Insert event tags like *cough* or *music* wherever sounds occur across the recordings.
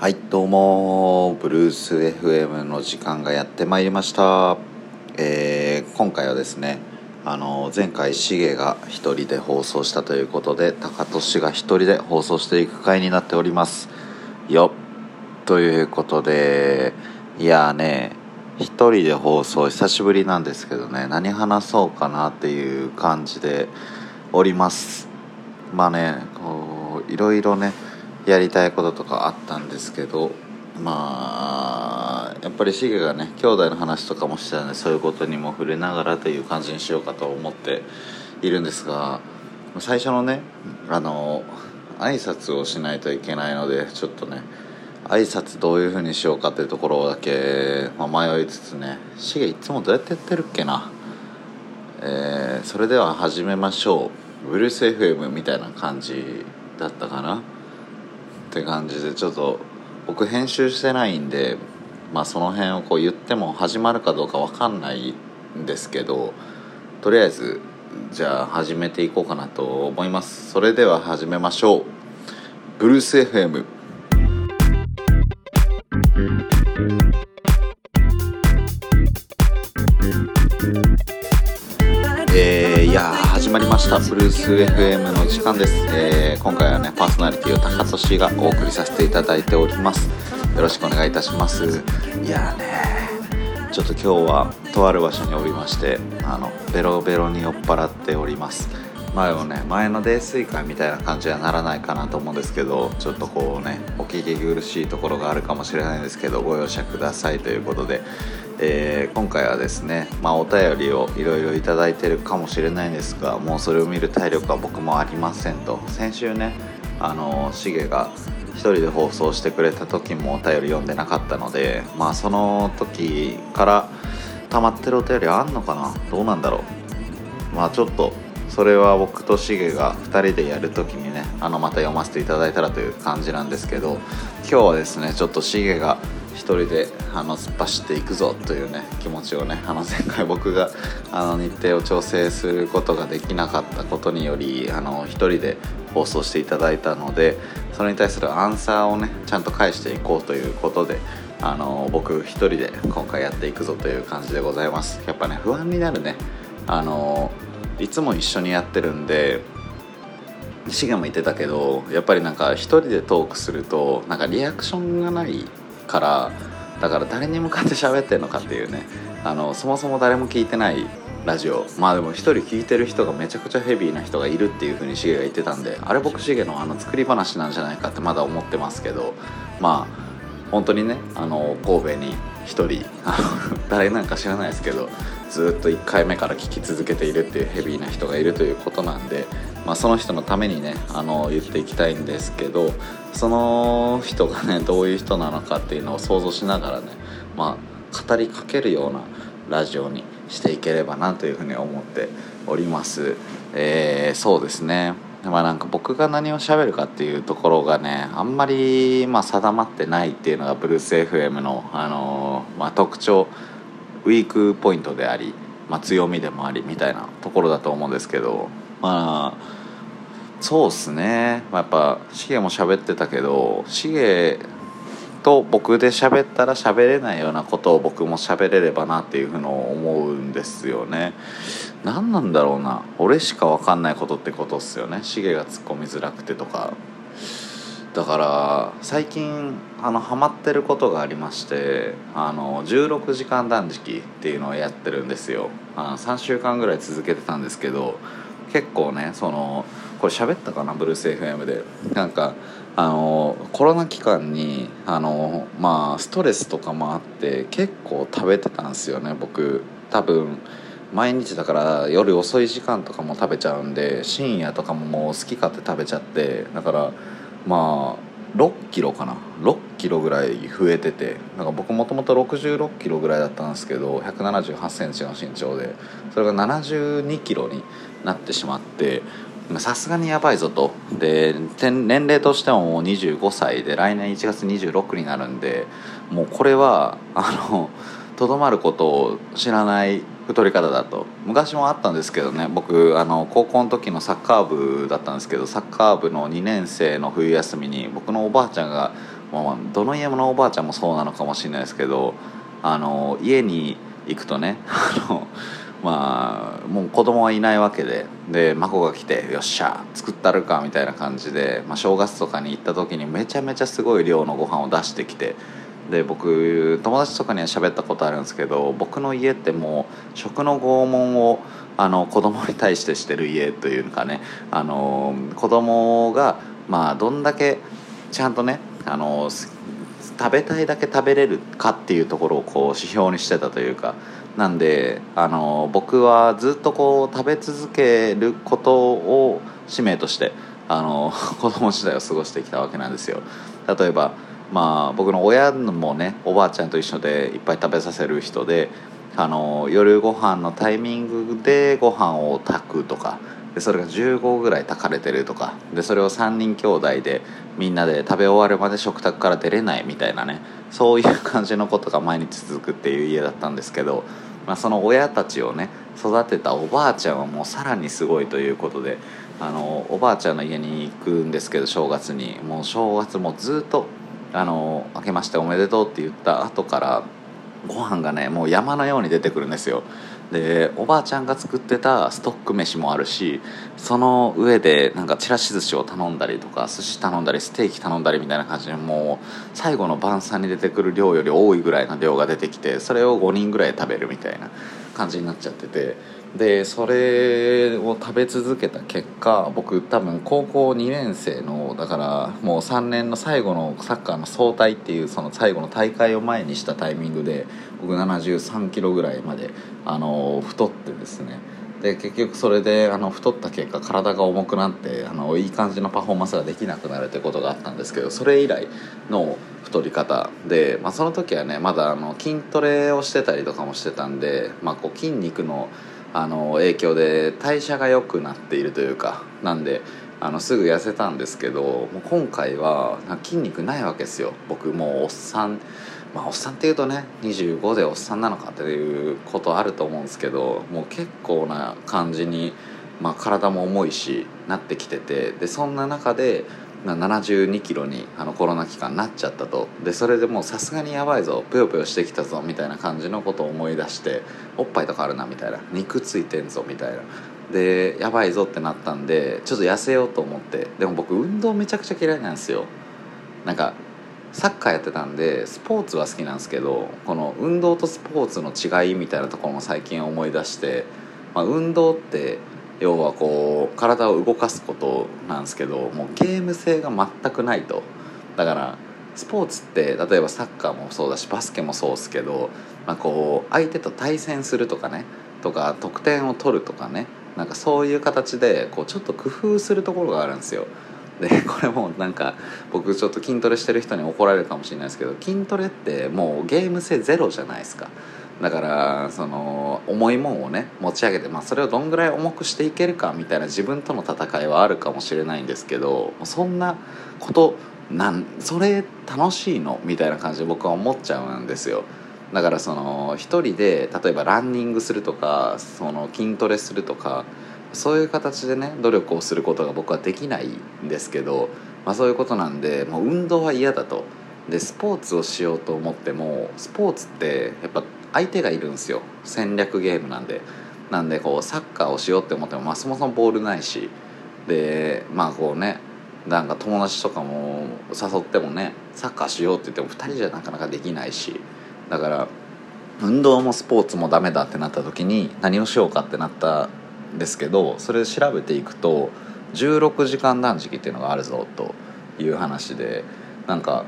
はいどうもブルース FM の時間がやってまいりました、えー今回はですねあの前回シゲが一人で放送したということで高俊が一人で放送していく回になっております。よということでいやね一人で放送久しぶりなんですけどね何話そうかなっていう感じでおります。まあねこういろいろねやりたいこととかあったんですけどまあやっぱりシゲがね兄弟の話とかもしてたんでそういうことにも触れながらという感じにしようかと思っているんですが最初のねあの挨拶をしないといけないのでちょっとね挨拶どういう風にしようかっていうところだけ、まあ、迷いつつねシゲいつもどうやってやってるっけな。えーそれでは始めましょう。ブルース FM みたいな感じだったかな。って感じでちょっと僕編集してないんでまあその辺をこう言っても始まるかどうか分かんないんですけどとりあえずじゃあ始めていこうかなと思います。それでは始めましょう。ブルース FM まりましたブルース FM の時間です、えー今回はねパーソナリティを高俊がお送りさせていただいております。よろしくお願いいたします。いやねちょっと今日はとある場所におりましてあのベロベロに酔っ払っております。前をね前の泥酔会みたいな感じにはならないかなと思うんですけどちょっとこうねお聞き苦しいところがあるかもしれないんですけどご容赦くださいということで、えー今回はですね、まあ、お便りをいろいろいただいてるかもしれないんですがもうそれを見る体力は僕もありませんと。先週ねあのシゲが一人で放送してくれた時もお便り読んでなかったのでまあその時から溜まってるお便りあんのかな？どうなんだろう？まあちょっとそれは僕とシゲが2人でやる時にねあのまた読ませていただいたらという感じなんですけど今日はですねちょっとシゲが1人であの突っ走っていくぞというね気持ちをね *laughs* あの前回僕があの日程を調整することができなかったことによりあの1人で放送していただいたのでそれに対するアンサーをねちゃんと返していこうということであの僕1人で今回やっていくぞという感じでございます。やっぱね不安になるね。あのいつも一緒にやってるんでシゲも言ってたけどやっぱりなんか一人でトークするとなんかリアクションがないからだから誰に向かって喋ってんのかっていうねあのそもそも誰も聞いてないラジオ。まあでも一人聞いてる人がめちゃくちゃヘビーな人がいるっていう風にシゲが言ってたんであれ僕シゲのあの作り話なんじゃないかってまだ思ってますけどまあ本当にねあの神戸に一人 *laughs* 誰なんか知らないですけどずっと1回目から聞き続けているっていうヘビーな人がいるということなんで、まあ、その人のためにねあの言っていきたいんですけどその人がねどういう人なのかっていうのを想像しながらね、まあ、語りかけるようなラジオにしていければなというふうに思っております。えーそうですねまあなんか僕が何を喋るかっていうところがねあんまりまあ定まってないっていうのがブルース FM の、あのーまあ、特徴ウィークポイントであり、まあ、強みでもありみたいなところだと思うんですけどまあそうっすね、まあ、やっぱシゲも喋ってたけどシゲと僕で喋ったら喋れないようなことを僕も喋れればなっていうふうに思うんですよね。何なんだろうな。俺しか分かんないことってことっすよね。シゲが突っ込みづらくてとか。だから最近あのハマってることがありましてあの16時間断食っていうのをやってるんですよ。あの3週間ぐらい続けてたんですけど結構ねそのこれ喋ったかな？ブルース FM で。なんかあのコロナ期間にあのまあストレスとかもあって結構食べてたんですよね僕。多分毎日だから夜遅い時間とかも食べちゃうんで深夜とかももう好き勝手食べちゃってだからまあ6キロかな。6キロぐらい増えててなんか僕もともと66キロぐらいだったんですけど1 7 8センチの身長でそれが72キロになってしまってさすがにやばいぞと。で年齢としてももう25歳。で来年1月26になるんでもうこれはあの *laughs* とどまることを知らない太り方だと。昔もあったんですけどね。僕あの高校の時のサッカー部だったんですけどサッカー部の2年生の冬休みに僕のおばあちゃんがまあ、どの家のおばあちゃんもそうなのかもしれないですけどあの家に行くとね *laughs* あのまあもう子供はいないわけでで孫が来て「よっしゃ作ったるか」みたいな感じで、まあ、正月とかに行った時にめちゃめちゃすごい量のご飯を出してきてで僕友達とかには喋ったことあるんですけど僕の家ってもう食の拷問をあの子供に対してしてる家というかねあの子供がまあどんだけちゃんとねあの食べたいだけ食べれるかっていうところをこう指標にしてたというかなんであの僕はずっとこう食べ続けることを使命としてあの *laughs* 子供時代を過ごしてきたわけなんですよ。例えばまあ僕の親もねおばあちゃんと一緒でいっぱい食べさせる人であの夜ご飯のタイミングでご飯を炊くとかでそれが15ぐらい炊かれてるとかでそれを3人兄弟でみんなで食べ終わるまで食卓から出れないみたいなねそういう感じのことが毎日続くっていう家だったんですけど、まあ、その親たちをね育てたおばあちゃんはもうさらにすごいということであのおばあちゃんの家に行くんですけど正月に。もう正月もずっとあの「明けましておめでとう」って言った後からご飯がねもう山のように出てくるんですよ。でおばあちゃんが作ってたストック飯もあるしその上でなんかちらし寿司を頼んだりとか寿司頼んだりステーキ頼んだりみたいな感じでもう最後の晩餐に出てくる量より多いぐらいの量が出てきてそれを5人ぐらい食べるみたいな感じになっちゃっててでそれを食べ続けた結果僕多分高校2年生のだからもう3年の最後のサッカーの総体っていうその最後の大会を前にしたタイミングで僕73キロぐらいまであの太ってですね。で結局それであの太った結果体が重くなってあのいい感じのパフォーマンスができなくなるってことがあったんですけどそれ以来の太り方で、まあ、その時はねまだあの筋トレをしてたりとかもしてたんで、まあ、こう筋肉のあの影響で代謝が良くなっているというかなんであのすぐ痩せたんですけどもう今回は筋肉ないわけですよ。僕もうおっさんまあおっさんっていうとね25でおっさんなのかっていうことあると思うんですけどもう結構な感じに、まあ、体も重いしなってきててでそんな中で72キロにあのコロナ期間なっちゃったと。でそれでもうさすがにやばいぞ。ぷよぷよしてきたぞみたいな感じのことを思い出しておっぱいとかあるなみたいな。肉ついてんぞみたいな。でやばいぞってなったんでちょっと痩せようと思って。でも僕運動めちゃくちゃ嫌いなんですよ。なんかサッカーやってたんでスポーツは好きなんですけどこの運動とスポーツの違いみたいなところも最近思い出して、まあ、運動って要はこう体を動かすことなんですけどもうゲーム性が全くないとだからスポーツって例えばサッカーもそうだしバスケもそうですけど、まあ、こう相手と対戦するとかねとか得点を取るとかねなんかそういう形でこうちょっと工夫するところがあるんですよ。でこれもなんか僕ちょっと筋トレしてる人に怒られるかもしれないですけど筋トレってもうゲーム性ゼロじゃないですか。だからその重いもんをね持ち上げて、まあ、それをどんぐらい重くしていけるかみたいな自分との戦いはあるかもしれないんですけどそんなことなんそれ楽しいのみたいな感じで僕は思っちゃうんですよ。だからその一人で例えばランニングするとかその筋トレするとかそういう形でね努力をすることが僕はできないんですけど、まあ、そういうことなんでもう運動は嫌だと。でスポーツをしようと思ってもスポーツってやっぱ相手がいるんですよ。戦略ゲームなんで。なんでこうサッカーをしようって思っても、まあ、そもそもボールないし。でまあこうねなんか友達とかも誘ってもねサッカーしようって言っても2人じゃなかなかできないし。だから運動もスポーツもダメだってなった時に何をしようかってなったんですけどそれ調べていくと16時間断食っていうのがあるぞという話でなんか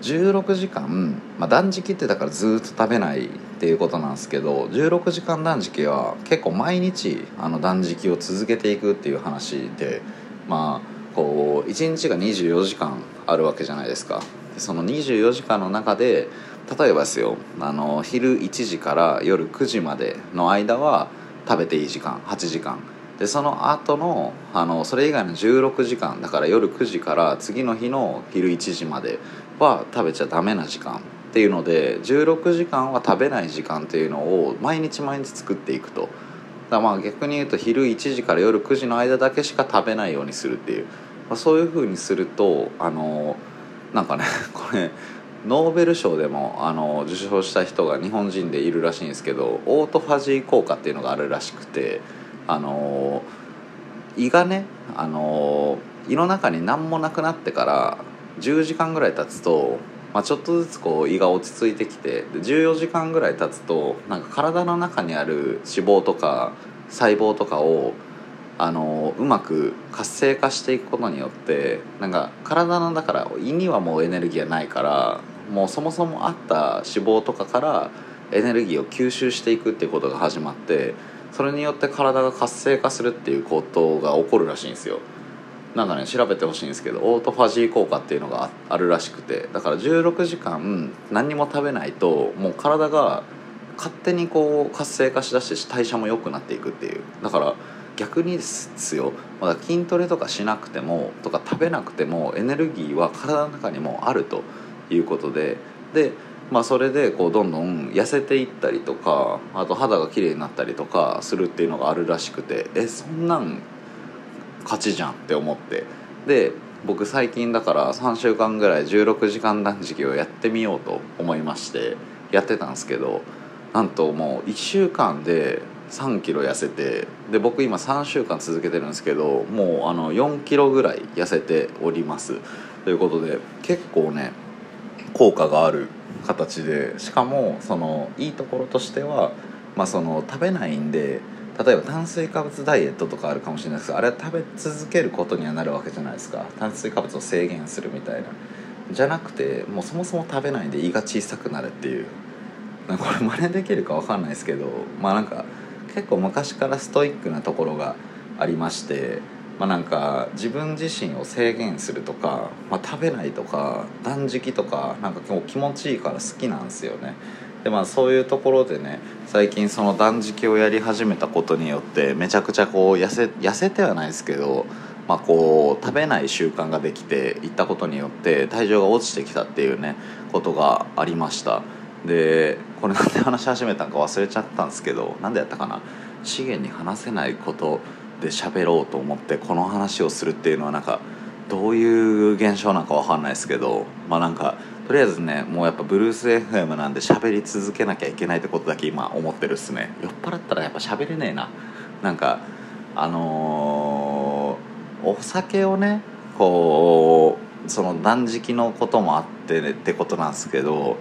16時間、まあ、断食ってだからずっと食べないっていうことなんですけど16時間断食は結構毎日あの断食を続けていくっていう話でまあこう1日が24時間あるわけじゃないですか。でその24時間の中で例えばですよあの昼1時から夜9時までの間は食べていい時間8時間。でその後のあのそれ以外の16時間だから夜9時から次の日の昼1時までは食べちゃダメな時間っていうので16時間は食べない時間っていうのを毎日毎日作っていくと。だまあ逆に言うと昼1時から夜9時の間だけしか食べないようにするっていう、まあ、そういうふうにするとあのなんかね *laughs* これノーベル賞でもあの受賞した人が日本人でいるらしいんですけどオートファジー効果っていうのがあるらしくて。あの胃がねあの胃の中に何もなくなってから10時間ぐらい経つと、まあ、ちょっとずつこう胃が落ち着いてきてで14時間ぐらい経つとなんか体の中にある脂肪とか細胞とかをあのうまく活性化していくことによってなんか体のだから胃にはもうエネルギーがないからもうそもそもあった脂肪とかからエネルギーを吸収していくっていうことが始まってそれによって体が活性化するっていうことが起こるらしいんですよ。なんかね調べてほしいんですけどオートファジー効果っていうのがあるらしくて。だから16時間何にも食べないともう体が勝手にこう活性化しだして代謝も良くなっていくっていう。だから逆にですよ。まだ筋トレとかしなくてもとか食べなくてもエネルギーは体の中にもあるということで。でまあ、それでこうどんどん痩せていったりとかあと肌が綺麗になったりとかするっていうのがあるらしくてえそんなん勝ちじゃんって思って。で僕最近だから3週間ぐらい16時間断食をやってみようと思いましてやってたんですけどなんともう1週間で3キロ痩せてで僕今3週間続けてるんですけどもうあの4キロぐらい痩せております。ということで結構ね効果がある形でしかもそのいいところとしては、まあ、その食べないんで例えば炭水化物ダイエットとかあるかもしれないですけどあれは食べ続けることにはなるわけじゃないですか。炭水化物を制限するみたいな。じゃなくてもうそもそも食べないんで胃が小さくなるっていう。これ真似できるか分かんないですけどまあなんか結構昔からストイックなところがありましてまあ、なんか自分自身を制限するとか、まあ、食べないとか断食とかなんか気持ちいいから好きなんですよね。でまあそういうところでね最近その断食をやり始めたことによってめちゃくちゃこう痩せ痩せてはないですけどまあ、こう食べない習慣ができていったことによって体重が落ちてきたっていうねことがありました。でこれなんで話し始めたんか忘れちゃったんですけど何でやったかな。資源に話せないことで喋ろうと思ってこの話をするっていうのはなんかどういう現象なんか分かんないですけどまあなんかとりあえずねもうやっぱブルース FM なんで喋り続けなきゃいけないってことだけ今思ってるっすね。酔っ払ったらやっぱ喋れねえな。なんかあのー、お酒をねこうその断食のこともあってねってことなんですけど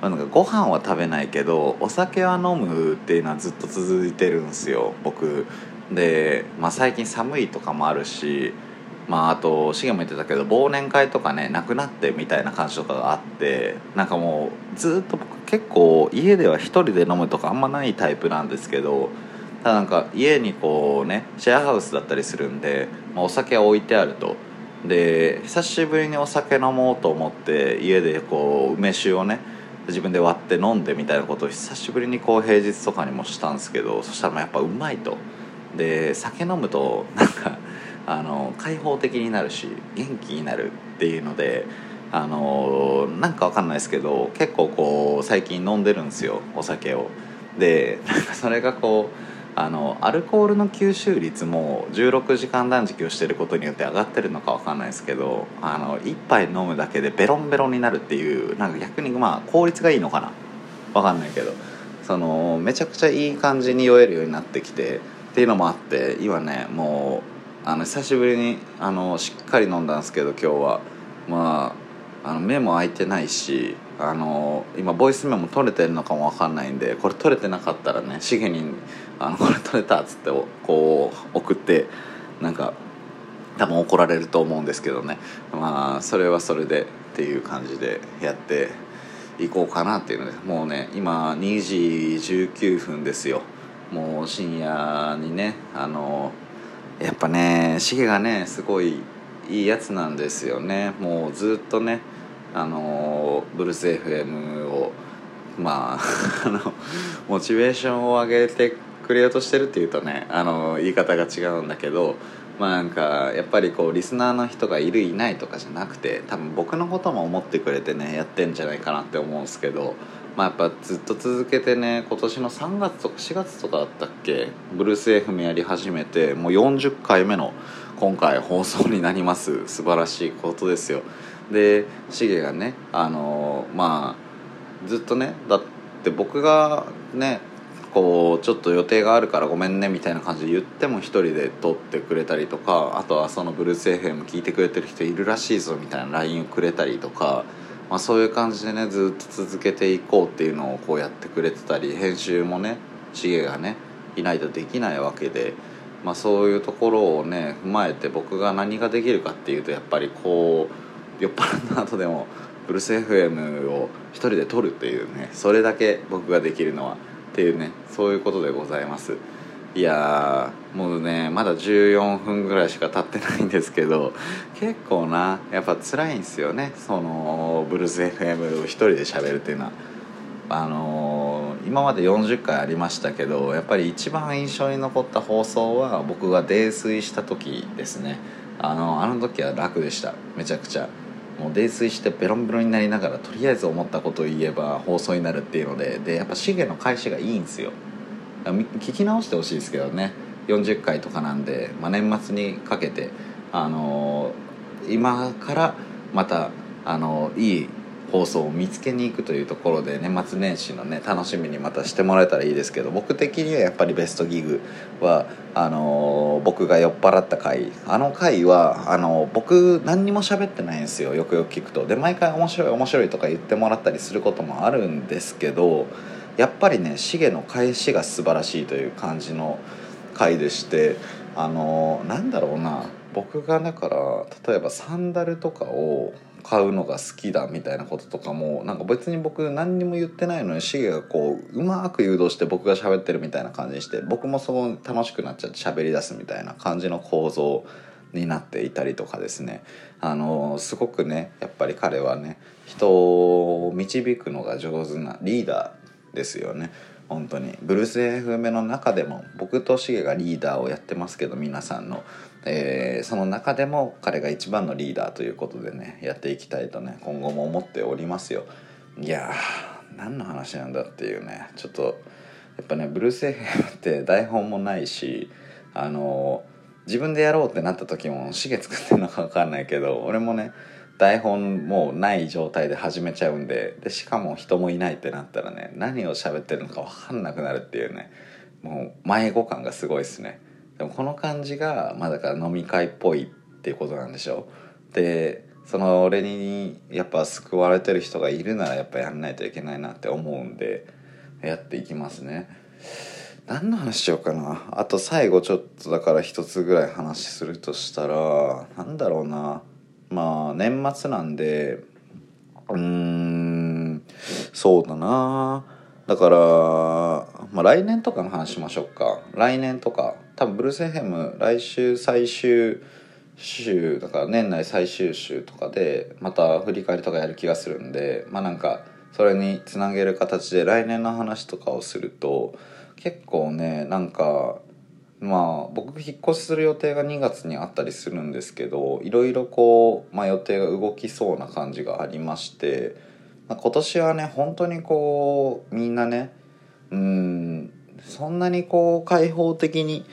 なんかご飯は食べないけどお酒は飲むっていうのはずっと続いてるんですよ僕。で、まあ、最近寒いとかもあるしまあ、あとシゲも言ってたけど忘年会とかねなくなってみたいな感じとかがあってなんかもうずっと僕結構家では一人で飲むとかあんまないタイプなんですけどただなんか家にこうねシェアハウスだったりするんで、まあ、お酒は置いてあるとで久しぶりにお酒飲もうと思って家でこう梅酒をね自分で割って飲んでみたいなことを久しぶりにこう平日とかにもしたんですけどそしたらやっぱうまいと。で酒飲むとなんか *laughs* あの開放的になるし元気になるっていうのであのなんかわかんないですけど結構こう最近飲んでるんですよお酒を。でなんかそれがこうあのアルコールの吸収率も16時間断食をしてることによって上がってるのかわかんないですけどあの1杯飲むだけでベロンベロンになるっていうなんか逆にまあ効率がいいのかな。わかんないけどそのめちゃくちゃいい感じに酔えるようになってきてっていうのもあって今ねもうあの久しぶりにあのしっかり飲んだんですけど今日は。まああの目も開いてないしあの今ボイスメモ取れてるのかも分かんないんでこれ取れてなかったらねしげにあの「*laughs* これ取れた」っつってこう送ってなんか多分怒られると思うんですけどね。まあそれはそれでっていう感じでやっていこうかなっていうのでもうね今2時19分ですよ。もう深夜にねあのやっぱねシゲがねすごいいいやつなんですよね。もうずっとねあのブルース FM をまあ *laughs* あのモチベーションを上げてくれようとしてるっていうとねあの言い方が違うんだけどまあなんかやっぱりこうリスナーの人がいるいないとかじゃなくて多分僕のことも思ってくれてねやってんじゃないかなって思うんですけどまあやっぱずっと続けてね今年の3月とか4月とかだったっけブルース FM やり始めてもう40回目の今回放送になります。素晴らしいことですよ。でシゲがねあのまあずっとねだって僕がねこうちょっと予定があるからごめんねみたいな感じで言っても一人で撮ってくれたりとかあとはそのブルース FM 聞いてくれてる人いるらしいぞみたいな LINE をくれたりとか、まあ、そういう感じでねずっと続けていこうっていうのをこうやってくれてたり編集もねシゲがねいないとできないわけで。まあ、そういうところをね踏まえて僕が何ができるかっていうとやっぱりこう酔っ払った後でもブルース FM を一人で撮るっていうねそれだけ僕ができるのはっていうねそういうことでございますいやもうねまだ14分ぐらいしか経ってないんですけど結構なやっぱ辛いんですよね。そのブルース FM を一人で喋るっていうのは。あのー、今まで40回ありましたけどやっぱり一番印象に残った放送は僕が泥酔した時ですね。あのあの時は楽でした。めちゃくちゃ。もう泥酔してベロンベロンになりながらとりあえず思ったことを言えば放送になるっていうのででやっぱシゲの返しがいいんですよ。聞き直してほしいですけどね。40回とかなんで、まあ、年末にかけてあのー、今からまたあのー、いい放送を見つけに行くというところで年末年始のね楽しみにまたしてもらえたらいいですけど僕的にはやっぱりベストギグはあのー、僕が酔っ払った回。あの回はあのー、僕何にも喋ってないんですよ。よくよく聞くと。で毎回面白い面白いとか言ってもらったりすることもあるんですけどやっぱりねシゲの返しが素晴らしいという感じの回でしてあの、なんだろうな僕がだから例えばサンダルとかを買うのが好きだみたいなこととかもなんか別に僕何にも言ってないのにシゲがこううまく誘導して僕が喋ってるみたいな感じにして僕もそう楽しくなっちゃって喋り出すみたいな感じの構造になっていたりとかですね。あのすごくねやっぱり彼はね人を導くのが上手なリーダーですよね。本当に。ブルース FM の中でも僕とシゲがリーダーをやってますけど皆さんの。えー、その中でも彼が一番のリーダーということでねやっていきたいとね今後も思っておりますよ。いや何の話なんだっていうね。ちょっとやっぱねブルース FM って台本もないしあのー、自分でやろうってなった時もシゲ作ってるのか分かんないけど俺もね台本もうない状態で始めちゃうんででしかも人もいないってなったらね何を喋ってるのか分かんなくなるっていうねもう迷子感がすごいですね。でもこの感じがまあだから飲み会っぽいっていうことなんでしょう。でその俺にやっぱ救われてる人がいるならやっぱやんないといけないなって思うんでやっていきますね。何の話しようかな。あと最後ちょっとだから一つぐらい話するとしたらなんだろうな。まあ年末なんでうーんそうだな。だから、まあ、来年とかの話しましょうか。来年とか多分ブルース・ヘム来週最終週だから年内最終週とかでまた振り返りとかやる気がするんでまあなんかそれにつなげる形で来年の話とかをすると結構ねなんかまあ僕引っ越しする予定が2月にあったりするんですけどいろいろこう、まあ、予定が動きそうな感じがありまして、まあ、今年はね本当にこうみんなねうんそんなにこう開放的に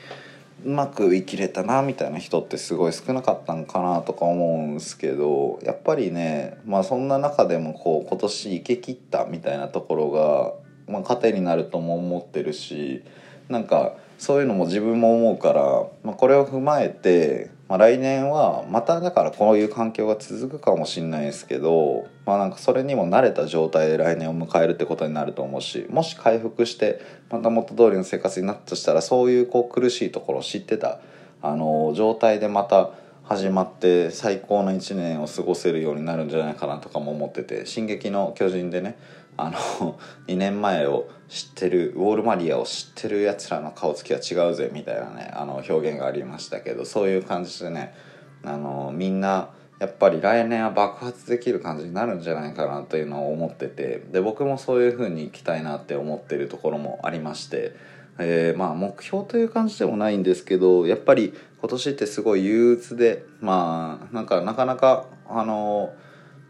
うまく生きれたなみたいな人ってすごい少なかったんかなとか思うんすけどやっぱりねまあそんな中でもこう今年生き切ったみたいなところが、まあ、糧になるとも思ってるしなんかそういうのも自分も思うから、まあ、これを踏まえてまあ、来年はまただからこういう環境が続くかもしれないですけど、まあ、なんかそれにも慣れた状態で来年を迎えるってことになると思うしもし回復してまた元通りの生活になったとしたらそういうこう苦しいところを知ってたあの状態でまた始まって最高の1年を過ごせるようになるんじゃないかなとかも思ってて「進撃の巨人」でねあの2年前を知ってるウォールマリアを知ってるやつらの顔つきは違うぜみたいなねあの表現がありましたけどそういう感じでねあのみんなやっぱり来年は爆発できる感じになるんじゃないかなというのを思っててで僕もそういう風にいきたいなって思ってるところもありまして、えー、まあ目標という感じでもないんですけどやっぱり今年ってすごい憂鬱でまあなんかなかなかあの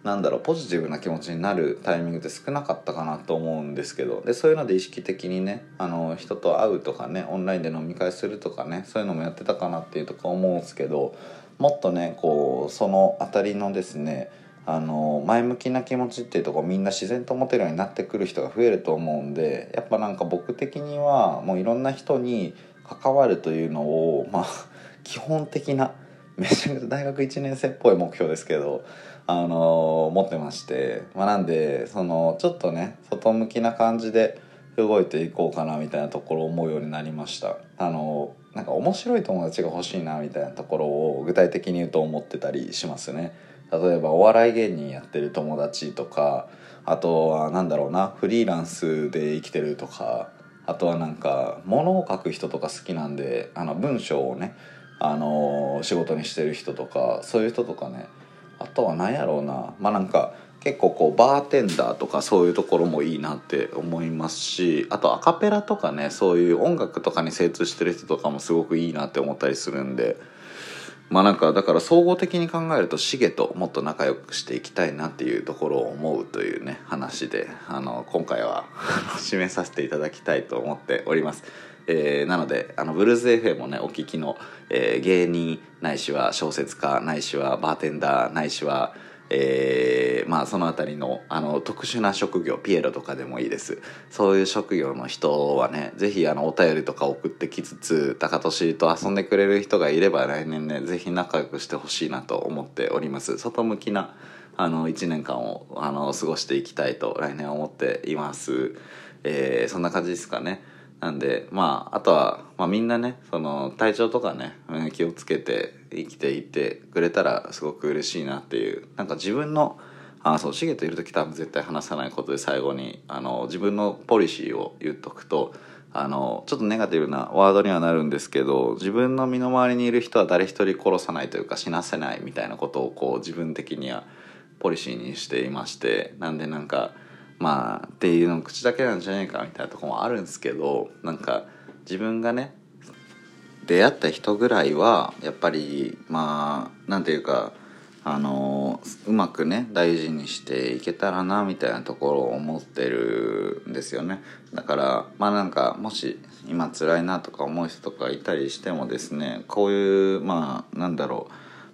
なんだろうポジティブな気持ちになるタイミングって少なかったかなと思うんですけどでそういうので意識的にねあの人と会うとかねオンラインで飲み会するとかねそういうのもやってたかなっていうとこ思うんですけどもっとねこうその辺りのですねあの前向きな気持ちっていうとこみんな自然と持てるようになってくる人が増えると思うんでやっぱなんか僕的にはもういろんな人に関わるというのをまあ基本的なめちゃくちゃ大学1年生っぽい目標ですけどあの持ってまして、まあ、なんでそのちょっとね外向きな感じで動いていこうかなみたいなところを思うようになりました。あのなんか面白い友達が欲しいなみたいなところを具体的に言うと思ってたりしますね。例えばお笑い芸人やってる友達とかあとは何だろうなフリーランスで生きてるとかあとはなんか物を書く人とか好きなんであの文章をねあの仕事にしてる人とかそういう人とかねあとは何やろうなまあなんか結構こうバーテンダーとかそういうところもいいなって思いますしあとアカペラとかねそういう音楽とかに精通してる人とかもすごくいいなって思ったりするんでまあなんかだから総合的に考えるとシゲともっと仲良くしていきたいなっていうところを思うというね話であの今回は締めさせていただきたいと思っております。えー、なのであのブルーズ FM もねお聞きの、えー、芸人ないしは小説家ないしはバーテンダーないしはえー、まあその辺りのあの特殊な職業ピエロとかでもいいです。そういう職業の人はね是非あのお便りとか送ってきつつ高俊と遊んでくれる人がいれば来年ね是非仲良くしてほしいなと思っております。外向きなあの1年間をあの過ごしていきたいと来年は思っています、えー、そんな感じですかね。なんでまああとは、まあ、みんなねその体調とかね気をつけて生きていてくれたらすごく嬉しいなっていうなんか自分のあそうシゲといる時多分絶対話さないことで最後にあの自分のポリシーを言っとくとあのちょっとネガティブなワードにはなるんですけど自分の身の回りにいる人は誰一人殺さないというか死なせないみたいなことをこう自分的にはポリシーにしていましてなんでなんかまあっていうの口だけなんじゃねえかみたいなとこもあるんですけどなんか自分がね出会った人ぐらいはやっぱりまあなんていうかあのうまくね大事にしていけたらなみたいなところを思ってるんですよね。だからまあなんかもし今辛いなとか思う人とかいたりしてもですねこういうまあなんだろ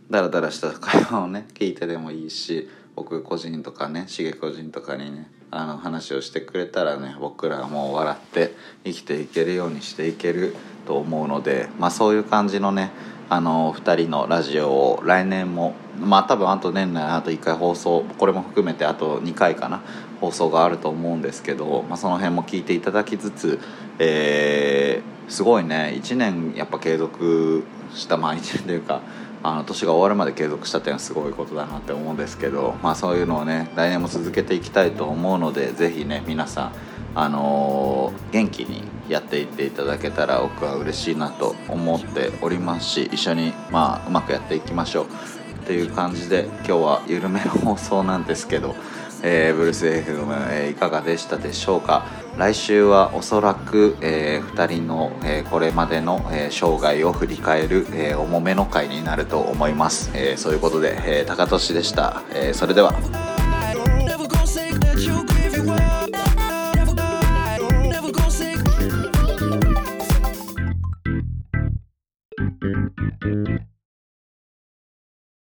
うダラダラした会話をね聞いてでもいいし僕個人とかねしげ個人とかにねあの話をしてくれたらね僕らはもう笑って生きていけるようにしていけると思うので、まあ、そういう感じのねあの2人のラジオを来年もまあ多分あと年内あと1回放送これも含めてあと2回かな放送があると思うんですけど、まあ、その辺も聞いていただきつつ、えー、すごいね1年やっぱ継続したまあ1年というかあの年が終わるまで継続したっていうのはすごいことだなって思うんですけど、まあ、そういうのをね来年も続けていきたいと思うのでぜひね皆さん、あのー、元気にやっていっていただけたら僕は嬉しいなと思っておりますし一緒に、まあ、うまくやっていきましょうっていう感じで今日は緩めの放送なんですけど。えー、ブルース FM、えー、いかがでしたでしょうか？来週はおそらく、えー、2人の、えー、これまでの、えー、生涯を振り返る、えー、重めの回になると思います、えー、そういうことで、えー、高俊でした、えー、それでは。